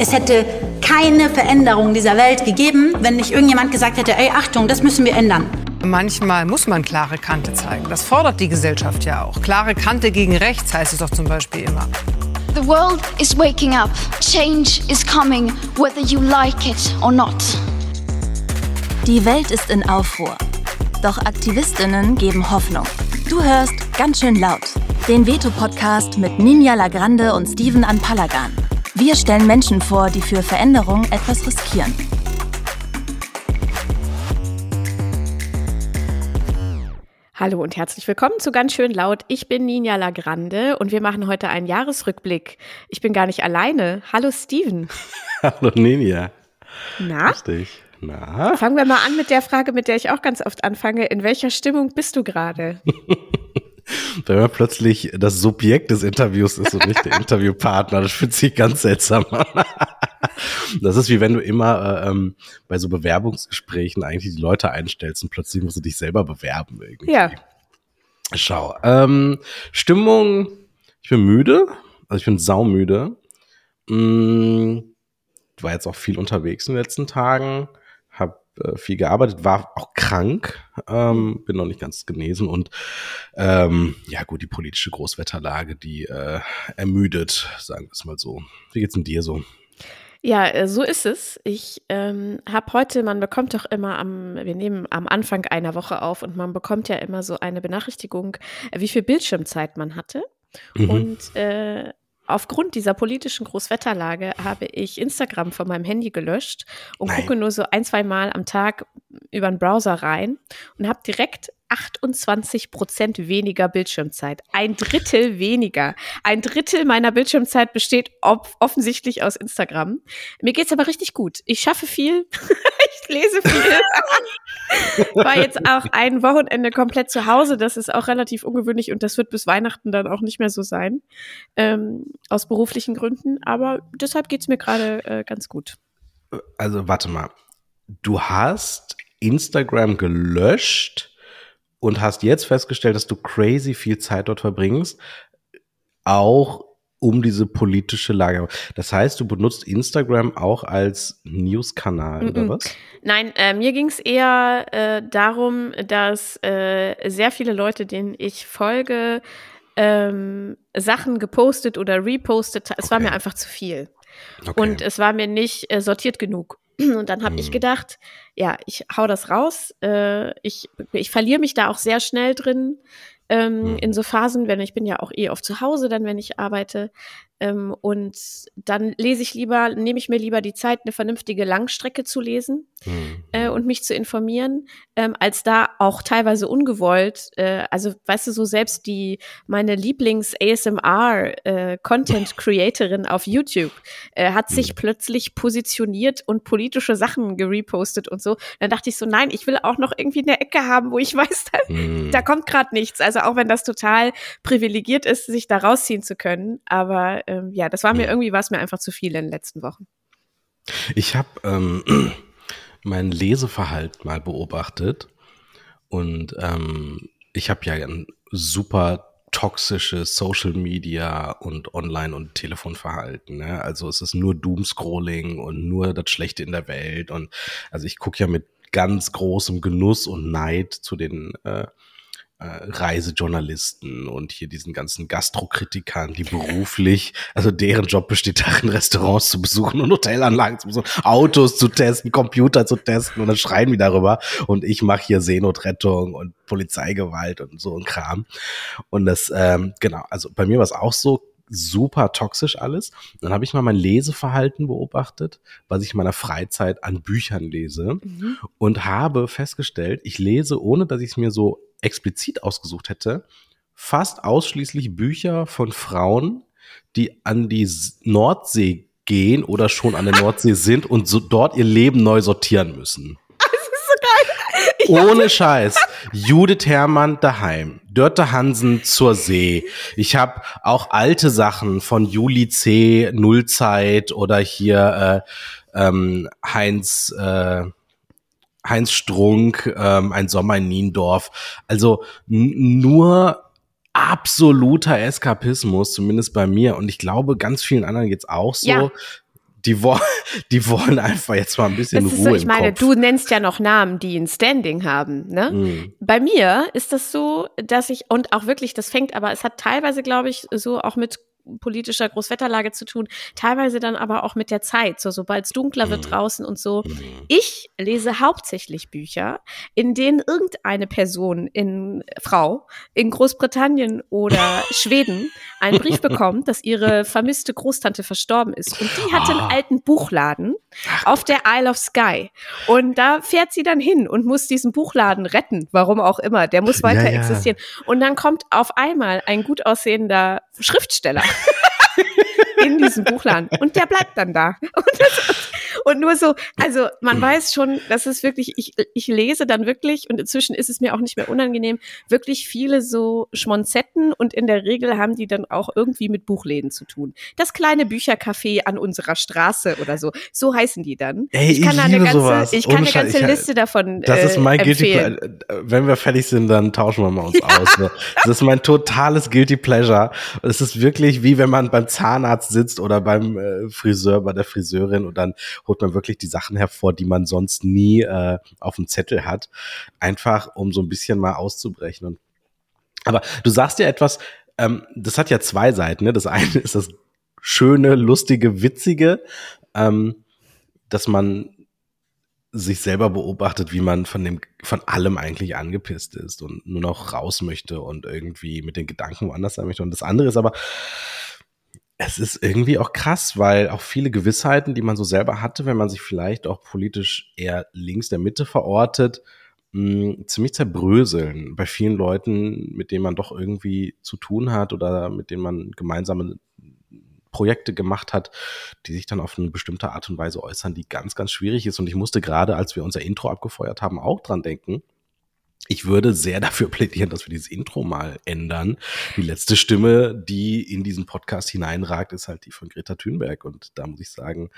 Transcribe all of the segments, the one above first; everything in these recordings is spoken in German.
Es hätte keine Veränderung dieser Welt gegeben, wenn nicht irgendjemand gesagt hätte, ey, Achtung, das müssen wir ändern. Manchmal muss man klare Kante zeigen. Das fordert die Gesellschaft ja auch. Klare Kante gegen rechts heißt es doch zum Beispiel immer. The world is waking up. Change is coming, whether you like it or not. Die Welt ist in Aufruhr. Doch Aktivistinnen geben Hoffnung. Du hörst ganz schön laut. Den Veto-Podcast mit Ninja Lagrande und Steven Anpalagan. Wir stellen Menschen vor, die für Veränderung etwas riskieren. Hallo und herzlich willkommen zu Ganz schön laut. Ich bin Ninja Lagrande und wir machen heute einen Jahresrückblick. Ich bin gar nicht alleine. Hallo Steven. Hallo Ninja. Na? Richtig. Na? Fangen wir mal an mit der Frage, mit der ich auch ganz oft anfange. In welcher Stimmung bist du gerade? Wenn man plötzlich das Subjekt des Interviews ist und nicht der Interviewpartner, das fühlt sich ganz seltsam an. Das ist wie wenn du immer äh, ähm, bei so Bewerbungsgesprächen eigentlich die Leute einstellst und plötzlich musst du dich selber bewerben. Irgendwie. Ja. Schau. Ähm, Stimmung, ich bin müde, also ich bin saumüde. Mm, war jetzt auch viel unterwegs in den letzten Tagen, äh, viel gearbeitet, war auch krank, ähm, bin noch nicht ganz genesen und ähm, ja gut, die politische Großwetterlage, die äh, ermüdet, sagen wir es mal so. Wie geht's denn dir so? Ja, äh, so ist es. Ich ähm, habe heute, man bekommt doch immer am, wir nehmen am Anfang einer Woche auf und man bekommt ja immer so eine Benachrichtigung, äh, wie viel Bildschirmzeit man hatte. Mhm. Und äh, aufgrund dieser politischen Großwetterlage habe ich Instagram von meinem Handy gelöscht und Nein. gucke nur so ein, zwei Mal am Tag über den Browser rein und habe direkt 28 Prozent weniger Bildschirmzeit. Ein Drittel weniger. Ein Drittel meiner Bildschirmzeit besteht offensichtlich aus Instagram. Mir geht's aber richtig gut. Ich schaffe viel. ich lese viel. War jetzt auch ein Wochenende komplett zu Hause. Das ist auch relativ ungewöhnlich und das wird bis Weihnachten dann auch nicht mehr so sein. Ähm, aus beruflichen Gründen. Aber deshalb geht's mir gerade äh, ganz gut. Also warte mal. Du hast Instagram gelöscht und hast jetzt festgestellt, dass du crazy viel Zeit dort verbringst, auch um diese politische Lage. Das heißt, du benutzt Instagram auch als News-Kanal, mm -mm. oder was? Nein, äh, mir ging es eher äh, darum, dass äh, sehr viele Leute, denen ich folge, ähm, Sachen gepostet oder repostet. Es okay. war mir einfach zu viel. Okay. Und es war mir nicht äh, sortiert genug. Und dann habe mhm. ich gedacht, ja, ich hau das raus. Äh, ich, ich verliere mich da auch sehr schnell drin ähm, mhm. in so Phasen, wenn ich bin ja auch eh oft zu Hause, dann wenn ich arbeite. Ähm, und dann lese ich lieber, nehme ich mir lieber die Zeit, eine vernünftige Langstrecke zu lesen mhm. äh, und mich zu informieren, ähm, als da auch teilweise ungewollt. Äh, also, weißt du, so selbst die meine Lieblings-ASMR-Content-Creatorin äh, auf YouTube äh, hat sich mhm. plötzlich positioniert und politische Sachen gerepostet und so. Dann dachte ich so, nein, ich will auch noch irgendwie eine Ecke haben, wo ich weiß, da, mhm. da kommt gerade nichts. Also auch wenn das total privilegiert ist, sich da rausziehen zu können. Aber ähm, ja, das war mir irgendwie, war es mir einfach zu viel in den letzten Wochen. Ich habe ähm, mein Leseverhalten mal beobachtet und ähm, ich habe ja ein super toxisches Social Media und Online- und Telefonverhalten. Ne? Also es ist nur Doomscrolling und nur das Schlechte in der Welt. Und also ich gucke ja mit ganz großem Genuss und Neid zu den äh, Reisejournalisten und hier diesen ganzen Gastrokritikern, die beruflich, also deren Job besteht darin, Restaurants zu besuchen und Hotelanlagen zu besuchen, Autos zu testen, Computer zu testen und dann schreien wir darüber und ich mache hier Seenotrettung und Polizeigewalt und so ein Kram. Und das, ähm, genau, also bei mir war es auch so, super toxisch alles. Dann habe ich mal mein Leseverhalten beobachtet, was ich in meiner Freizeit an Büchern lese mhm. und habe festgestellt, ich lese, ohne dass ich es mir so explizit ausgesucht hätte, fast ausschließlich Bücher von Frauen, die an die Nordsee gehen oder schon an der Nordsee sind und so dort ihr Leben neu sortieren müssen. Ohne Scheiß. Judith Herrmann daheim. Dörte Hansen zur See. Ich habe auch alte Sachen von Juli C. Nullzeit oder hier äh, ähm, Heinz äh, Heinz Strunk, ähm, ein Sommer in Niendorf. Also nur absoluter Eskapismus, zumindest bei mir. Und ich glaube, ganz vielen anderen geht's auch so. Ja. die, wo die wollen einfach jetzt mal ein bisschen Das ist Ruhe so, ich im meine, Kopf. du nennst ja noch Namen, die ein Standing haben. Ne? Mhm. Bei mir ist das so, dass ich, und auch wirklich, das fängt, aber es hat teilweise, glaube ich, so auch mit politischer Großwetterlage zu tun, teilweise dann aber auch mit der Zeit, so sobald es dunkler wird Mhm. draußen und so. Ich lese hauptsächlich Bücher, in denen irgendeine Person in Frau in Großbritannien oder Schweden einen Brief bekommt, dass ihre vermisste Großtante verstorben ist. Und die hatte einen Ah. alten Buchladen auf der Isle of Skye. Und da fährt sie dann hin und muss diesen Buchladen retten, warum auch immer. Der muss weiter Ja, ja. existieren. Und dann kommt auf einmal ein gut aussehender Schriftsteller in diesem Buchladen. Und der bleibt dann da. Und, das, und nur so, also man weiß schon, das ist wirklich, ich, ich lese dann wirklich, und inzwischen ist es mir auch nicht mehr unangenehm, wirklich viele so Schmonzetten und in der Regel haben die dann auch irgendwie mit Buchläden zu tun. Das kleine Büchercafé an unserer Straße oder so. So heißen die dann. Ey, ich kann da eine ganze, sowas. ich kann Ohne eine ganze ich- Liste davon Das ist äh, mein Guilty empfehlen. Pleasure. Wenn wir fertig sind, dann tauschen wir mal uns aus. So. Das ist mein totales Guilty Pleasure. Es ist wirklich wie wenn man beim Zahnarzt sitzt oder beim äh, Friseur, bei der Friseurin und dann holt man wirklich die Sachen hervor, die man sonst nie äh, auf dem Zettel hat. Einfach, um so ein bisschen mal auszubrechen. Aber du sagst ja etwas, ähm, das hat ja zwei Seiten. Ne? Das eine ist das schöne, lustige, witzige, ähm, dass man sich selber beobachtet, wie man von dem, von allem eigentlich angepisst ist und nur noch raus möchte und irgendwie mit den Gedanken woanders sein möchte. Und das andere ist aber, es ist irgendwie auch krass, weil auch viele Gewissheiten, die man so selber hatte, wenn man sich vielleicht auch politisch eher links der Mitte verortet, mh, ziemlich zerbröseln bei vielen Leuten, mit denen man doch irgendwie zu tun hat oder mit denen man gemeinsame Projekte gemacht hat, die sich dann auf eine bestimmte Art und Weise äußern, die ganz, ganz schwierig ist. Und ich musste gerade, als wir unser Intro abgefeuert haben, auch dran denken. Ich würde sehr dafür plädieren, dass wir dieses Intro mal ändern. Die letzte Stimme, die in diesen Podcast hineinragt, ist halt die von Greta Thunberg. Und da muss ich sagen,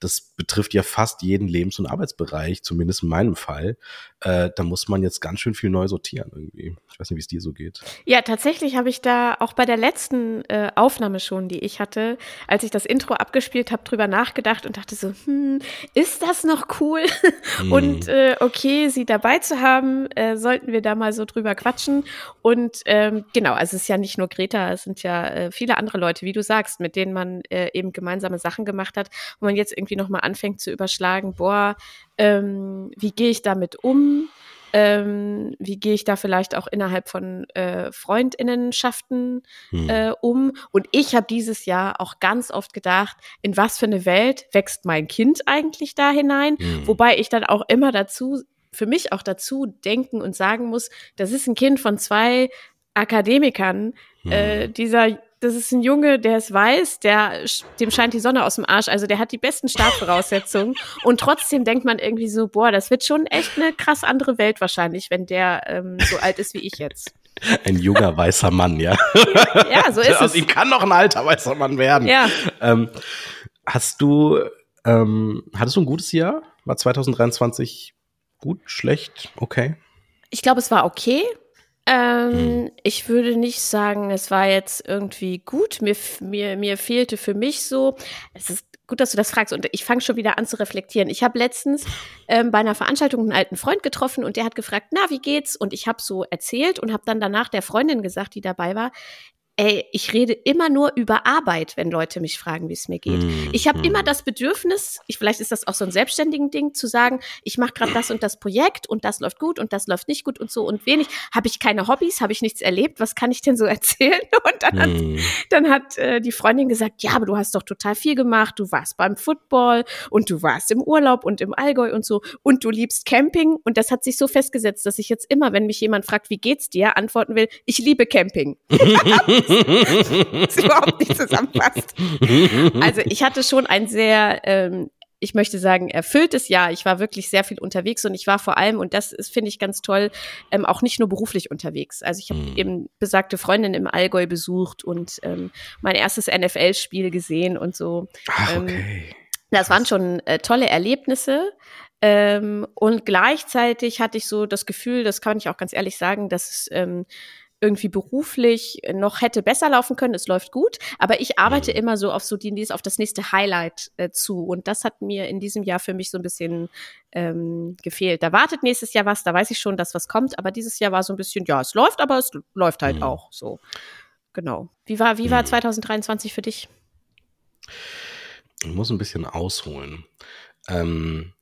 das betrifft ja fast jeden Lebens- und Arbeitsbereich, zumindest in meinem Fall. Äh, da muss man jetzt ganz schön viel neu sortieren irgendwie. Ich weiß nicht, wie es dir so geht. Ja, tatsächlich habe ich da auch bei der letzten äh, Aufnahme schon, die ich hatte, als ich das Intro abgespielt habe, drüber nachgedacht und dachte so, hm, ist das noch cool? Und äh, okay, sie dabei zu haben, äh, sollten wir da mal so drüber quatschen. Und ähm, genau, also es ist ja nicht nur Greta, es sind ja äh, viele andere Leute, wie du sagst, mit denen man äh, eben gemeinsame Sachen gemacht hat, wo man jetzt irgendwie nochmal anfängt zu überschlagen, boah, ähm, wie gehe ich damit um? Ähm, wie gehe ich da vielleicht auch innerhalb von äh, Freundinnenschaften Hm. äh, um? Und ich habe dieses Jahr auch ganz oft gedacht, in was für eine Welt wächst mein Kind eigentlich da hinein? Hm. Wobei ich dann auch immer dazu, für mich auch dazu denken und sagen muss, das ist ein Kind von zwei Akademikern. Hm. Äh, dieser, das ist ein Junge, der es weiß, der, dem scheint die Sonne aus dem Arsch. Also der hat die besten Startvoraussetzungen. und trotzdem denkt man irgendwie so, boah, das wird schon echt eine krass andere Welt wahrscheinlich, wenn der ähm, so alt ist wie ich jetzt. Ein junger weißer Mann, ja. Ja, so ist Aus es. ihm kann noch ein alter weißer Mann werden. Ja. Ähm, hast du, ähm, hattest du ein gutes Jahr? War 2023 gut, schlecht, okay? Ich glaube, es war okay. Ähm, Hm. Ich würde nicht sagen, es war jetzt irgendwie gut. Mir, mir, mir fehlte für mich so, es ist gut, dass du das fragst und ich fange schon wieder an zu reflektieren. Ich habe letztens ähm, bei einer Veranstaltung einen alten Freund getroffen und der hat gefragt, na, wie geht's? Und ich habe so erzählt und habe dann danach der Freundin gesagt, die dabei war, ey, ich rede immer nur über Arbeit, wenn Leute mich fragen, wie es mir geht. Hm, Ich habe hm. immer das Bedürfnis, ich, vielleicht ist das auch so ein selbstständigen Ding, zu sagen, ich mache gerade das und das Projekt und das läuft gut und das läuft nicht gut und so und wenig. Habe ich keine Hobbys, habe ich nichts erlebt, was kann ich denn so erzählen? Und dann hat, Hm. dann hat äh, die Freundin gesagt, ja, aber du hast doch total viel gemacht, du warst beim Football und du warst im Urlaub und im Allgäu und so und du liebst Camping und das hat sich so festgesetzt, dass ich jetzt immer, wenn mich jemand fragt, wie geht's dir, antworten will, ich liebe Camping. das überhaupt nicht zusammenpasst. Also ich hatte schon ein sehr, ähm, ich möchte sagen, erfülltes Jahr. Ich war wirklich sehr viel unterwegs und ich war vor allem, und das ist, finde ich, ganz toll, ähm, auch nicht nur beruflich unterwegs. Also ich habe Mhm. eben besagte Freundin im Allgäu besucht und ähm, mein erstes NFL-Spiel gesehen und so. Ach, Ähm, okay. Das waren schon äh, tolle Erlebnisse. Ähm, und gleichzeitig hatte ich so das Gefühl, das kann ich auch ganz ehrlich sagen, dass es ähm, irgendwie beruflich noch hätte besser laufen können. Es läuft gut, aber ich arbeite Mhm. immer so auf so die, auf das nächste Highlight äh, zu. Und das hat mir in diesem Jahr für mich so ein bisschen ähm, gefehlt. Da wartet nächstes Jahr was, da weiß ich schon, dass was kommt, aber dieses Jahr war so ein bisschen, ja, es läuft, aber es läuft halt Mhm. auch so. Genau. Wie war, wie war Mhm. 2023 für dich? Ich muss ein bisschen ausholen. Ähm,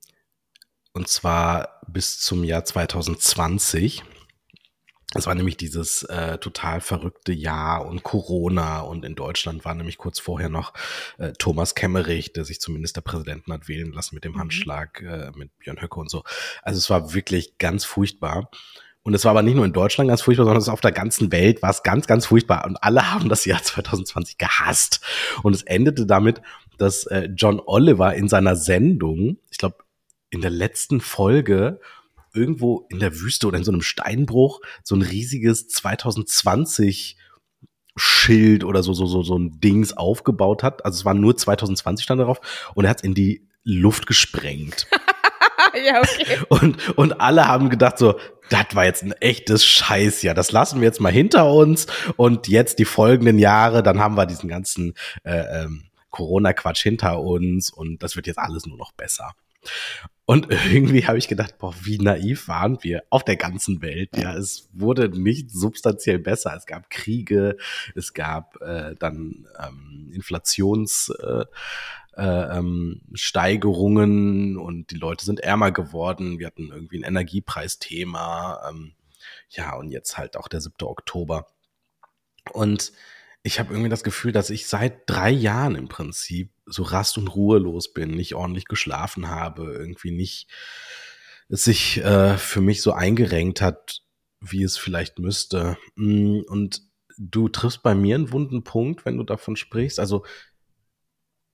und zwar bis zum Jahr 2020. Es war nämlich dieses äh, total verrückte Jahr und Corona und in Deutschland war nämlich kurz vorher noch äh, Thomas Kemmerich, der sich zum Ministerpräsidenten hat wählen lassen mit dem Mhm. Handschlag äh, mit Björn Höcke und so. Also es war wirklich ganz furchtbar. Und es war aber nicht nur in Deutschland ganz furchtbar, sondern es auf der ganzen Welt war es ganz, ganz furchtbar. Und alle haben das Jahr 2020 gehasst. Und es endete damit, dass äh, John Oliver in seiner Sendung, ich glaube, in der letzten Folge irgendwo in der Wüste oder in so einem Steinbruch so ein riesiges 2020 Schild oder so, so, so, so ein Dings aufgebaut hat. Also es war nur 2020 stand darauf und er hat es in die Luft gesprengt. ja, okay. Und, und alle haben gedacht so, das war jetzt ein echtes Scheißjahr. Das lassen wir jetzt mal hinter uns. Und jetzt die folgenden Jahre, dann haben wir diesen ganzen äh, ähm, Corona-Quatsch hinter uns und das wird jetzt alles nur noch besser. Und irgendwie habe ich gedacht, boah, wie naiv waren wir auf der ganzen Welt. Ja, es wurde nicht substanziell besser. Es gab Kriege, es gab äh, dann ähm, Inflations äh, äh, ähm, Steigerungen und die Leute sind ärmer geworden. Wir hatten irgendwie ein Energiepreisthema. Ähm, ja, und jetzt halt auch der 7. Oktober. Und ich habe irgendwie das Gefühl, dass ich seit drei Jahren im Prinzip so rast und ruhelos bin, nicht ordentlich geschlafen habe, irgendwie nicht es sich äh, für mich so eingerenkt hat, wie es vielleicht müsste. Mm, Und du triffst bei mir einen wunden Punkt, wenn du davon sprichst. Also,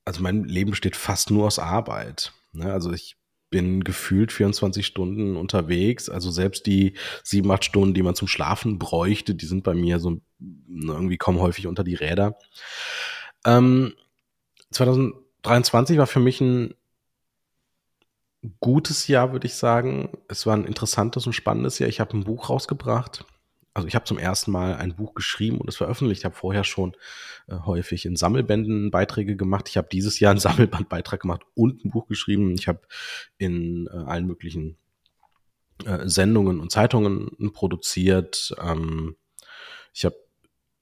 also mein Leben besteht fast nur aus Arbeit. Ne? Also ich bin gefühlt 24 Stunden unterwegs. Also selbst die sieben, acht Stunden, die man zum Schlafen bräuchte, die sind bei mir so irgendwie kommen häufig unter die Räder. Ähm, 2023 war für mich ein gutes Jahr, würde ich sagen. Es war ein interessantes und spannendes Jahr. Ich habe ein Buch rausgebracht. Also ich habe zum ersten Mal ein Buch geschrieben und es veröffentlicht. Ich habe vorher schon äh, häufig in Sammelbänden Beiträge gemacht. Ich habe dieses Jahr einen Sammelbandbeitrag gemacht und ein Buch geschrieben. Ich habe in äh, allen möglichen äh, Sendungen und Zeitungen produziert. Ähm, ich habe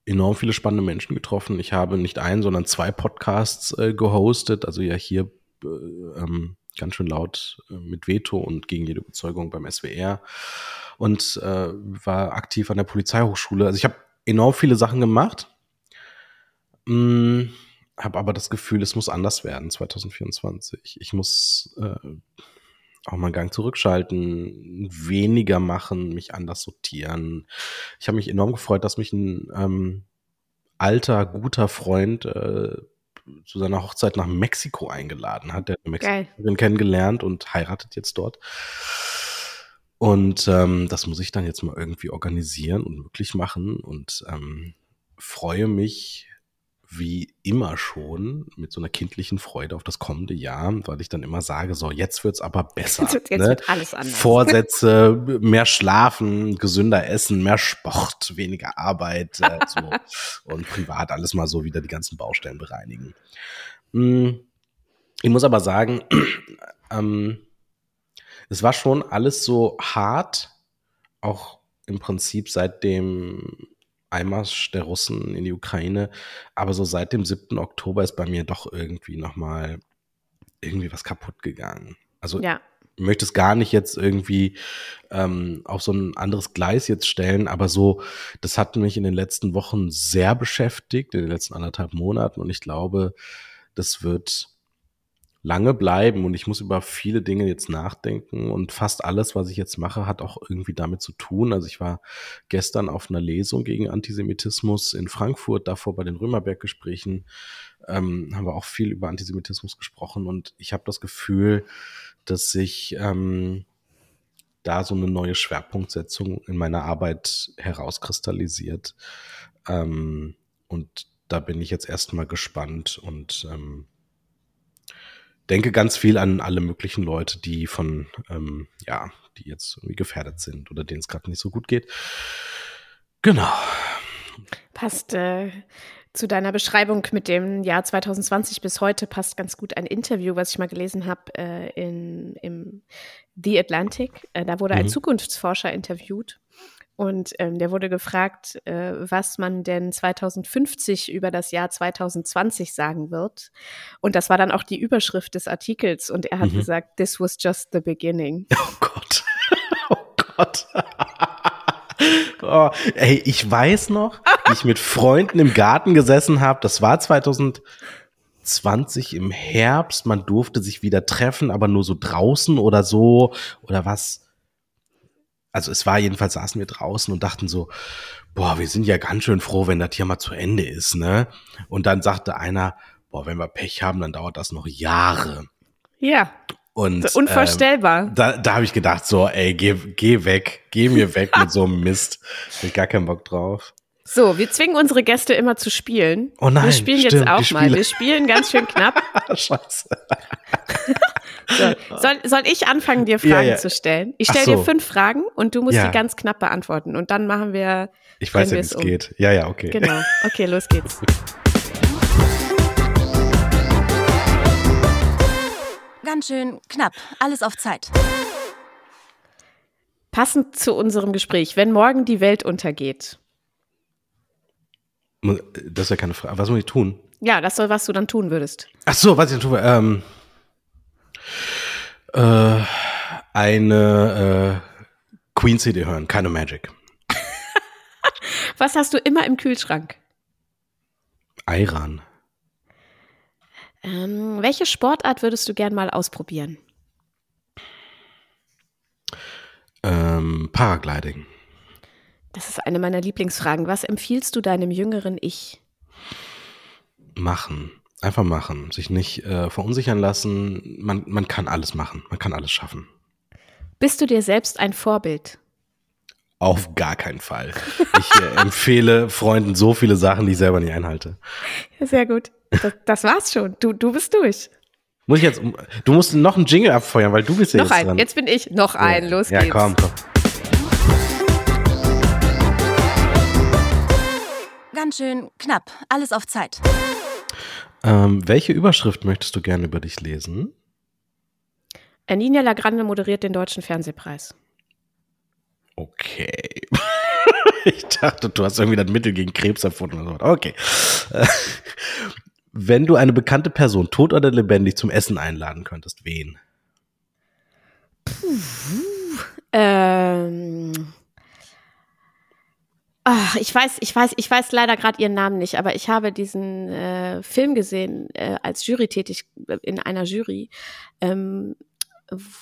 enorm viele spannende Menschen getroffen. Ich habe nicht einen, sondern zwei Podcasts äh, gehostet. Also ja hier äh, ähm, ganz schön laut äh, mit Veto und gegen jede Überzeugung beim SWR und äh, war aktiv an der Polizeihochschule. Also ich habe enorm viele Sachen gemacht, mm, habe aber das Gefühl, es muss anders werden 2024. Ich muss äh, auch mal einen Gang zurückschalten, weniger machen, mich anders sortieren. Ich habe mich enorm gefreut, dass mich ein ähm, alter, guter Freund äh, zu seiner Hochzeit nach Mexiko eingeladen hat. Der hat eine. Mexikanerin kennengelernt und heiratet jetzt dort. Und ähm, das muss ich dann jetzt mal irgendwie organisieren und möglich machen und ähm, freue mich wie immer schon mit so einer kindlichen Freude auf das kommende Jahr, weil ich dann immer sage, so jetzt wird's aber besser. Jetzt, wird- jetzt ne? wird alles anders. Vorsätze, mehr schlafen, gesünder essen, mehr Sport, weniger Arbeit äh, so, und privat alles mal so wieder die ganzen Baustellen bereinigen. Mm, Ich muss aber sagen, ähm, es war schon alles so hart, auch im Prinzip seit dem Einmarsch der Russen in die Ukraine, aber so seit dem 7. Oktober ist bei mir doch irgendwie nochmal irgendwie was kaputt gegangen. Also Ja. ich möchte es gar nicht jetzt irgendwie ähm, auf so ein anderes Gleis jetzt stellen, aber so, das hat mich in den letzten Wochen sehr beschäftigt, in den letzten anderthalb Monaten und ich glaube, das wird lange bleiben und ich muss über viele Dinge jetzt nachdenken und fast alles, was ich jetzt mache, hat auch irgendwie damit zu tun. Also ich war gestern auf einer Lesung gegen Antisemitismus in Frankfurt, davor bei den Römerberg-Gesprächen ähm, haben wir auch viel über Antisemitismus gesprochen und ich habe das Gefühl, dass sich ähm, da so eine neue Schwerpunktsetzung in meiner Arbeit herauskristallisiert. Ähm, und da bin ich jetzt erstmal gespannt und ähm, denke ganz viel an alle möglichen Leute, die von, ähm, ja, die jetzt irgendwie gefährdet sind oder denen es gerade nicht so gut geht. Genau. Passt äh, zu deiner Beschreibung mit dem Jahr 2020 bis heute passt ganz gut ein Interview, was ich mal gelesen habe äh, in, im The Atlantic. Äh, da wurde ein Mhm. Zukunftsforscher interviewt und ähm, der wurde gefragt, äh, was man denn 2050 über das Jahr 2020 sagen wird. Und das war dann auch die Überschrift des Artikels und er hat Mhm. gesagt, this was just the beginning. Oh Gott. Oh Gott. Oh, ey, ich weiß noch, wie ich mit Freunden im Garten gesessen habe. Das war 2020 im Herbst. Man durfte sich wieder treffen, aber nur so draußen oder so oder was. Also es war jedenfalls, saßen wir draußen und dachten so, boah, wir sind ja ganz schön froh, wenn das hier mal zu Ende ist, ne? Und dann sagte einer, boah, wenn wir Pech haben, dann dauert das noch Jahre. Ja, Und so unvorstellbar. Ähm, da da habe ich gedacht, so, ey, geh, geh weg, geh mir weg mit so einem Mist. Hab ich gar keinen Bock drauf. So, wir zwingen unsere Gäste immer zu spielen. Oh nein, Wir spielen stimmt, jetzt auch mal. Wir spielen ganz schön knapp. Scheiße. So. Soll, soll ich anfangen, dir Fragen Ja, ja. zu stellen? Ich stelle so. dir fünf Fragen und du musst Ja. die ganz knapp beantworten. Und dann machen wir. Ich weiß ja, wie es um. geht. Ja, ja, okay. Genau. Okay, los geht's. Ganz schön knapp. Alles auf Zeit. Passend zu unserem Gespräch, wenn morgen die Welt untergeht. Das ist ja keine Frage. Was muss ich tun? Ja, das soll, was du dann tun würdest. Ach so, was ich denn tue? Ähm, äh, eine äh, Queen CD hören, keine Magic. Was hast du immer im Kühlschrank? Iran. Ähm, welche Sportart würdest du gern mal ausprobieren? Ähm, Paragliding. Das ist eine meiner Lieblingsfragen. Was empfiehlst du deinem jüngeren Ich? Machen. Einfach machen. Sich nicht äh, verunsichern lassen. Man, man kann alles machen. Man kann alles schaffen. Bist du dir selbst ein Vorbild? Auf gar keinen Fall. Ich äh, empfehle Freunden so viele Sachen, die ich selber nicht einhalte. Ja, sehr gut. Das, das war's schon. Du, du bist durch. Muss ich jetzt, um- du musst noch einen Jingle abfeuern, weil du bist ja Noch jetzt ein. dran. Jetzt bin ich. Noch ein. Los ja, geht's. komm, komm. Ganz schön knapp. Alles auf Zeit. Ähm, welche Überschrift möchtest du gerne über dich lesen? Nina Lagrande moderiert den Deutschen Fernsehpreis. Okay. ich dachte, du hast irgendwie das Mittel gegen Krebs erfunden oder so. Okay. Wenn du eine bekannte Person, tot oder lebendig, zum Essen einladen könntest, wen? Ähm. Ach, ich weiß, ich weiß, ich weiß leider gerade ihren Namen nicht, aber ich habe diesen äh, Film gesehen äh, als Jury tätig äh, in einer Jury, ähm,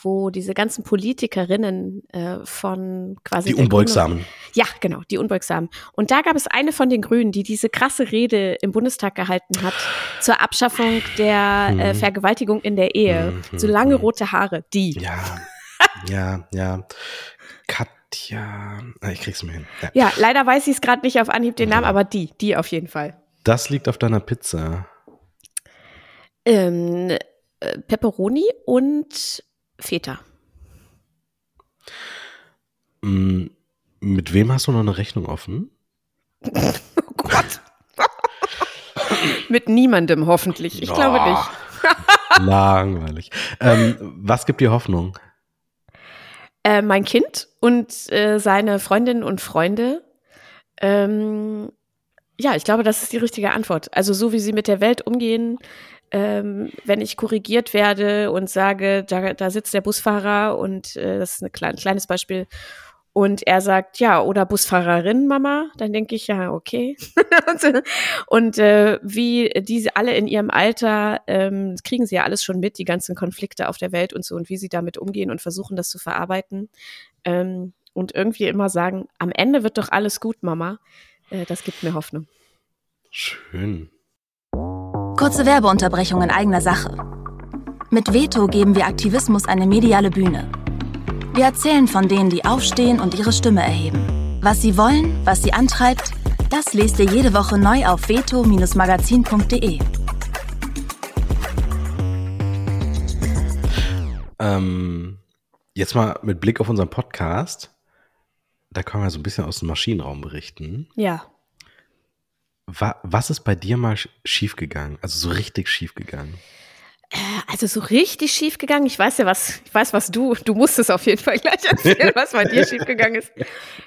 wo diese ganzen Politikerinnen äh, von quasi Die Unbeugsamen. Grünen- Ja, genau, die Unbeugsamen. Und da gab es eine von den Grünen, die diese krasse Rede im Bundestag gehalten hat zur Abschaffung der äh, Mhm. Vergewaltigung in der Ehe. Mhm, So lange mhm. rote Haare, die. Ja, ja, ja. Katja. Ah, Ich krieg's mir hin. Ja. Ja, leider weiß ich es gerade nicht auf Anhieb den Namen, aber die, die auf jeden Fall. Das liegt auf deiner Pizza. Ähm, äh, Pepperoni und Feta. Mm, Mit wem hast du noch eine Rechnung offen? Oh Gott. Mit niemandem hoffentlich. Ich glaube Oh, nicht. Langweilig. Ähm, was gibt dir Hoffnung? Äh, mein Kind und äh, seine Freundinnen und Freunde. Ähm, ja, ich glaube, das ist die richtige Antwort. Also so wie sie mit der Welt umgehen, ähm, wenn ich korrigiert werde und sage, da, da sitzt der Busfahrer und äh, das ist ein klein, kleines Beispiel. Und er sagt, ja, oder Busfahrerin, Mama, dann denke ich, ja, okay. und äh, wie diese alle in ihrem Alter, ähm, kriegen sie ja alles schon mit, die ganzen Konflikte auf der Welt und so, und wie sie damit umgehen und versuchen, das zu verarbeiten. Ähm, und irgendwie immer sagen, am Ende wird doch alles gut, Mama. Äh, das gibt mir Hoffnung. Schön. Kurze Werbeunterbrechung in eigener Sache. Mit Veto geben wir Aktivismus eine mediale Bühne. Wir erzählen von denen, die aufstehen und ihre Stimme erheben. Was sie wollen, was sie antreibt, das lest ihr jede Woche neu auf veto-magazin.de. Ähm, jetzt mal mit Blick auf unseren Podcast. da können wir so ein bisschen aus dem Maschinenraum berichten. Ja. Wa was ist bei dir mal sch- schiefgegangen? Also so richtig schiefgegangen? Also so richtig schief gegangen. Ich weiß ja was, ich weiß was du, du musst es auf jeden Fall gleich erzählen, was bei dir schief gegangen ist.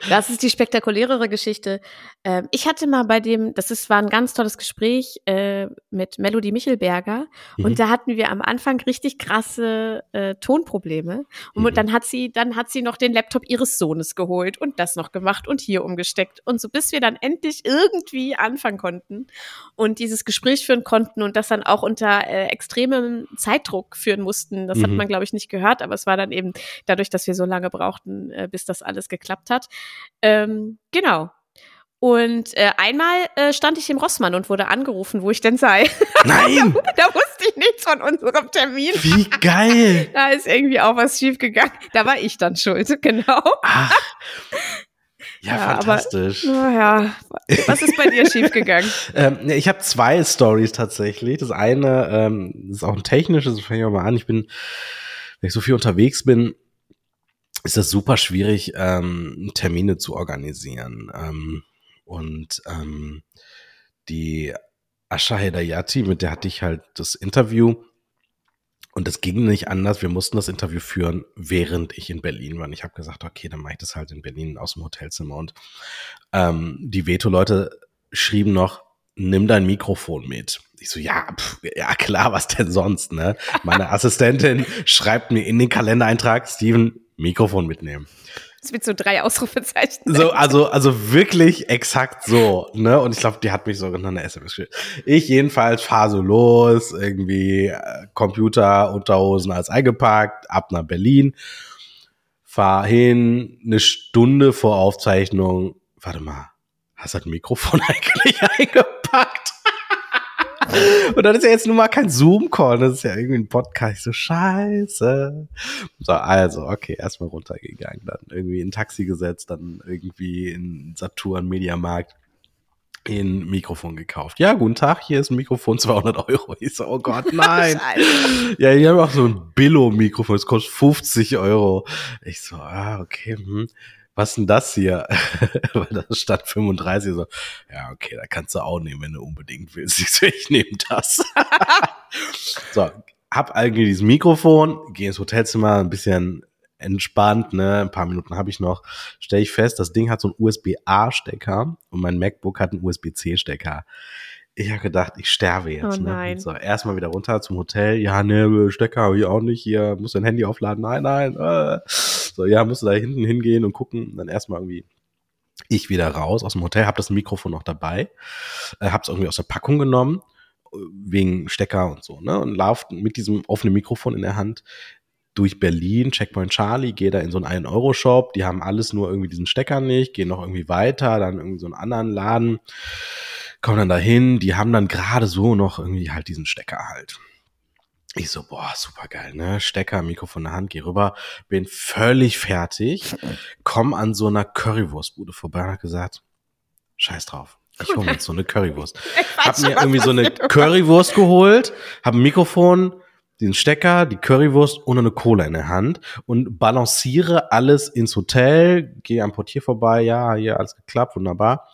Das ist die spektakulärere Geschichte. Ähm, ich hatte mal bei dem, das ist, war ein ganz tolles Gespräch äh, mit Melody Michelberger Mhm. und da hatten wir am Anfang richtig krasse äh, Tonprobleme und Mhm. dann hat sie, dann hat sie noch den Laptop ihres Sohnes geholt und das noch gemacht und hier umgesteckt und so bis wir dann endlich irgendwie anfangen konnten und dieses Gespräch führen konnten und das dann auch unter äh, extremem Zeitdruck führen mussten. Das hat Mhm. man, glaube ich, nicht gehört, aber es war dann eben dadurch, dass wir so lange brauchten, äh, bis das alles geklappt hat. Ähm, genau. Und äh, einmal äh, stand ich im Rossmann und wurde angerufen, wo ich denn sei. Nein! da wusste ich nichts von unserem Termin. Wie geil! Da ist irgendwie auch was schiefgegangen. Da war ich dann schuld, genau. Ach. Ja, Ja, aber- fantastisch. Naja, was ist bei dir schiefgegangen? Ähm, ich habe zwei Stories tatsächlich. Das eine ähm, ist auch ein technisches, das fange ich mal an. Ich bin, wenn ich so viel unterwegs bin, ist das super schwierig, ähm, Termine zu organisieren. Ähm, und ähm, die Asha Hedayati, mit der hatte ich halt das Interview. Und es ging nicht anders. Wir mussten das Interview führen, während ich in Berlin war. Und ich habe gesagt, okay, dann mache ich das halt in Berlin aus dem Hotelzimmer. Und ähm, die Veto-Leute schrieben noch, nimm dein Mikrofon mit. Ich so, ja, pf, ja klar, was denn sonst, ne? Meine Assistentin schreibt mir in den Kalendereintrag, Steven, Mikrofon mitnehmen. Das wird so drei Ausrufezeichen. So, also, also wirklich exakt so, ne? Und ich glaube, die hat mich sogar noch eine SMS geschickt. Ich jedenfalls fahre so los, irgendwie äh, Computer, Unterhosen als eingepackt, ab nach Berlin, fahr hin, eine Stunde vor Aufzeichnung. Warte mal, hast du das Mikrofon eigentlich eingepackt? Und dann ist ja jetzt nun mal kein Zoom-Call, das ist ja irgendwie ein Podcast. Ich so, scheiße. So, also, okay, erstmal runtergegangen, dann irgendwie in ein Taxi gesetzt, dann irgendwie in Saturn, Mediamarkt, ein Mikrofon gekauft. Ja, guten Tag, hier ist ein Mikrofon, 200 Euro. Ich so, oh Gott, nein. ja, hier haben wir auch so ein Billo-Mikrofon, das kostet 50 Euro. Ich so, ah, okay, hm. Was denn das hier? Weil das stand 35. So, ja, okay, da kannst du auch nehmen, wenn du unbedingt willst. Ich so, ich nehme das. so, hab irgendwie dieses Mikrofon, gehe ins Hotelzimmer, ein bisschen entspannt, ne, ein paar Minuten habe ich noch, stelle ich fest, das Ding hat so einen USB-A-Stecker und mein MacBook hat einen USB-C-Stecker. Ich habe gedacht, ich sterbe jetzt. Oh ne? nein. So, erstmal wieder runter zum Hotel. Ja, ne, Stecker habe ich auch nicht. Hier, muss dein Handy aufladen. Nein, nein. Äh. So, ja, musst du da hinten hingehen und gucken. Dann erstmal irgendwie ich wieder raus aus dem Hotel, habe das Mikrofon noch dabei, äh, habe es irgendwie aus der Packung genommen, wegen Stecker und so, ne? Und lauf mit diesem offenen Mikrofon in der Hand durch Berlin, Checkpoint Charlie, gehe da in so einen 1-Euro-Shop, die haben alles nur irgendwie diesen Stecker nicht, gehe noch irgendwie weiter, dann irgendwie so einen anderen Laden, komm dann dahin, die haben dann gerade so noch irgendwie halt diesen Stecker halt. Ich so, boah, super geil, ne? Stecker, Mikrofon in der Hand, geh rüber, bin völlig fertig, komm an so einer Currywurstbude vorbei und hab gesagt, scheiß drauf. Ich hole mir jetzt so eine Currywurst. Hab mir irgendwie so eine Currywurst geholt, hab ein Mikrofon, den Stecker, die Currywurst und eine Cola in der Hand und balanciere alles ins Hotel, gehe am Portier vorbei, ja, hier alles geklappt, wunderbar.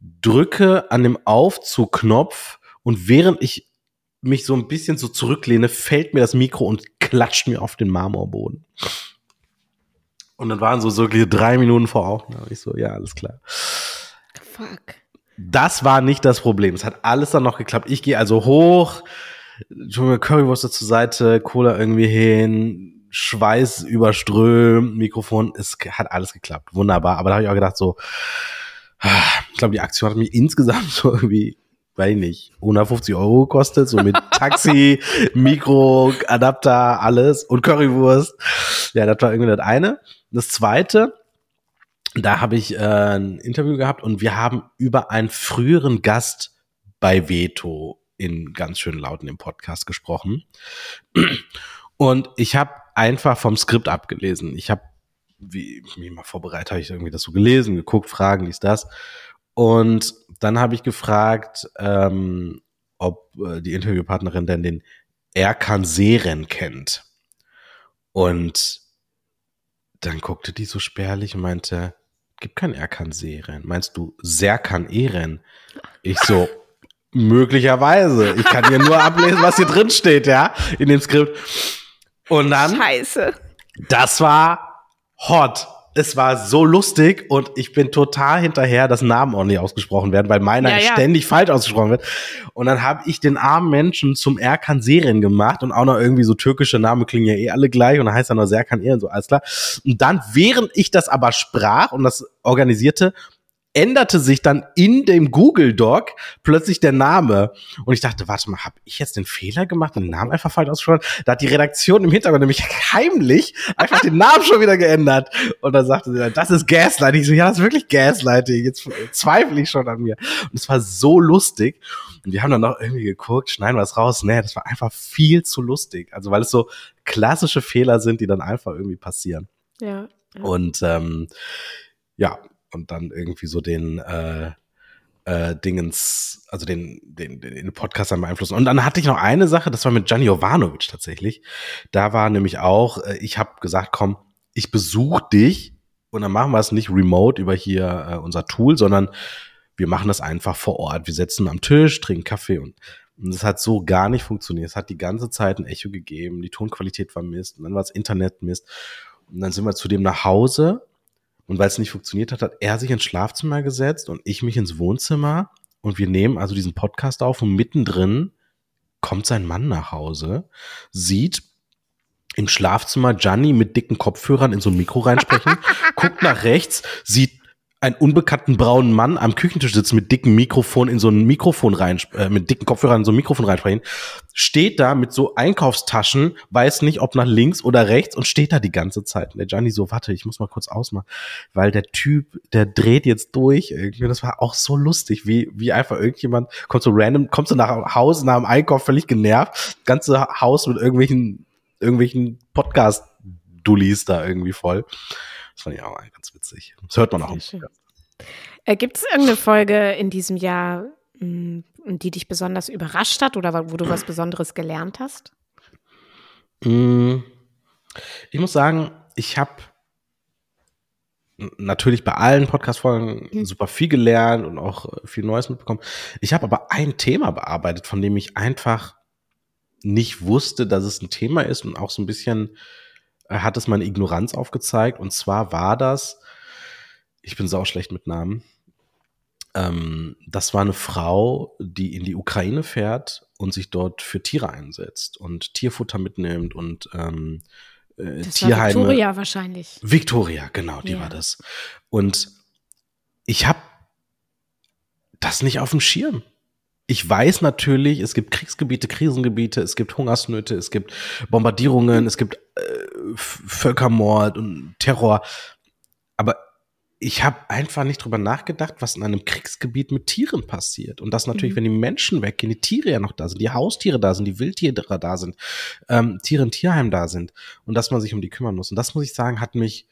Drücke an dem Aufzugknopf und während ich mich so ein bisschen so zurücklehne, fällt mir das Mikro und klatscht mir auf den Marmorboden. Und dann waren so so drei Minuten vor Aufnahme. Ich so, ja, alles klar. Fuck. Das war nicht das Problem. Es hat alles dann noch geklappt. Ich gehe also hoch, Currywurst zur Seite, Cola irgendwie hin, Schweiß überströmt, Mikrofon, es hat alles geklappt. Wunderbar. Aber da habe ich auch gedacht so, ich glaube, die Aktion hat mich insgesamt so irgendwie, weiß ich nicht, 150 Euro gekostet, so mit Taxi, Mikro, Adapter, alles und Currywurst. Ja, das war irgendwie das eine. Das zweite, da habe ich äh, ein Interview gehabt und wir haben über einen früheren Gast bei Veto in ganz schön lauten im Podcast gesprochen. Und ich habe einfach vom Skript abgelesen. Ich habe, wie mich mal vorbereitet, habe ich irgendwie das so gelesen, geguckt, Fragen, dies, das. Und dann habe ich gefragt, ähm, ob äh, die Interviewpartnerin denn den Erkan Seren kennt. Und dann guckte die so spärlich und meinte, gibt kein Erkan Seerennen. Meinst du Serkan Eren? Ich so, möglicherweise. Ich kann hier nur ablesen, was hier drin steht, ja, in dem Skript. Und dann, Scheiße. das war hot. Es war so lustig und ich bin total hinterher, dass Namen nicht ausgesprochen werden, weil meiner Ja, ja. ständig falsch ausgesprochen wird. Und dann habe ich den armen Menschen zum Erkan Serien gemacht und auch noch irgendwie so türkische Namen klingen ja eh alle gleich und dann heißt er noch Serkan Eren, so alles klar. Und dann, während ich das aber sprach und das organisierte, änderte sich dann in dem Google Doc plötzlich der Name. Und ich dachte, warte mal, habe ich jetzt den Fehler gemacht den Namen einfach falsch ausgesprochen? Da hat die Redaktion im Hintergrund nämlich heimlich einfach den Namen schon wieder geändert. Und dann sagte sie, dann, das ist Gaslighting. Ich so, ja, das ist wirklich Gaslighting. Jetzt zweifle ich schon an mir. Und es war so lustig. Und wir haben dann noch irgendwie geguckt, schneiden wir es raus. Nee, das war einfach viel zu lustig. Also, weil es so klassische Fehler sind, die dann einfach irgendwie passieren. Ja. ja. Und ähm, ja, und dann irgendwie so den äh, äh, Dingens, also den, den, den Podcast dann beeinflussen. Und dann hatte ich noch eine Sache, das war mit Gianni Jovanovic tatsächlich. Da war nämlich auch, äh, ich habe gesagt, komm, ich besuche dich und dann machen wir es nicht remote über hier äh, unser Tool, sondern wir machen das einfach vor Ort. Wir setzen am Tisch, trinken Kaffee und und es hat so gar nicht funktioniert. Es hat die ganze Zeit ein Echo gegeben, die Tonqualität war Mist und dann war das Internet Mist. Und dann sind wir zu dem nach Hause und weil es nicht funktioniert hat, hat er sich ins Schlafzimmer gesetzt und ich mich ins Wohnzimmer. Und wir nehmen also diesen Podcast auf und mittendrin kommt sein Mann nach Hause, sieht im Schlafzimmer Gianni mit dicken Kopfhörern in so ein Mikro reinsprechen, guckt nach rechts, sieht einen unbekannten braunen Mann am Küchentisch sitzen mit dicken Mikrofon in so ein Mikrofon rein, äh, mit dicken Kopfhörern in so ein Mikrofon reinsprechen, steht da mit so Einkaufstaschen, weiß nicht, ob nach links oder rechts und steht da die ganze Zeit. Und der Gianni so, warte, ich muss mal kurz ausmachen, weil der Typ, der dreht jetzt durch irgendwie. Das war auch so lustig, wie, wie einfach irgendjemand kommt so random, kommt so nach Hause, nach dem Einkauf völlig genervt, ganze Haus mit irgendwelchen, irgendwelchen Podcast-Dullis da irgendwie voll. Das fand ich auch ganz witzig. Das hört man auch. Äh, Gibt es irgendeine Folge in diesem Jahr, mh, die dich besonders überrascht hat oder wo du was Besonderes gelernt hast? Mm, Ich muss sagen, ich habe natürlich bei allen Podcast-Folgen Mhm. super viel gelernt und auch äh, viel Neues mitbekommen. Ich habe aber ein Thema bearbeitet, von dem ich einfach nicht wusste, dass es ein Thema ist und auch so ein bisschen hat es meine Ignoranz aufgezeigt. Und zwar war das, ich bin sauschlecht mit Namen, ähm, das war eine Frau, die in die Ukraine fährt und sich dort für Tiere einsetzt und Tierfutter mitnimmt und ähm, äh, Das war Tierheime. Victoria wahrscheinlich. Victoria, genau, die Ja. war das. Und ich habe das nicht auf dem Schirm. Ich weiß natürlich, es gibt Kriegsgebiete, Krisengebiete, es gibt Hungersnöte, es gibt Bombardierungen, es gibt äh, Völkermord und Terror. Aber ich habe einfach nicht drüber nachgedacht, was in einem Kriegsgebiet mit Tieren passiert. Und das natürlich, Mhm. wenn die Menschen weggehen, die Tiere ja noch da sind, die Haustiere da sind, die Wildtiere da sind, ähm, Tiere im Tierheim da sind und dass man sich um die kümmern muss. Und das muss ich sagen, hat mich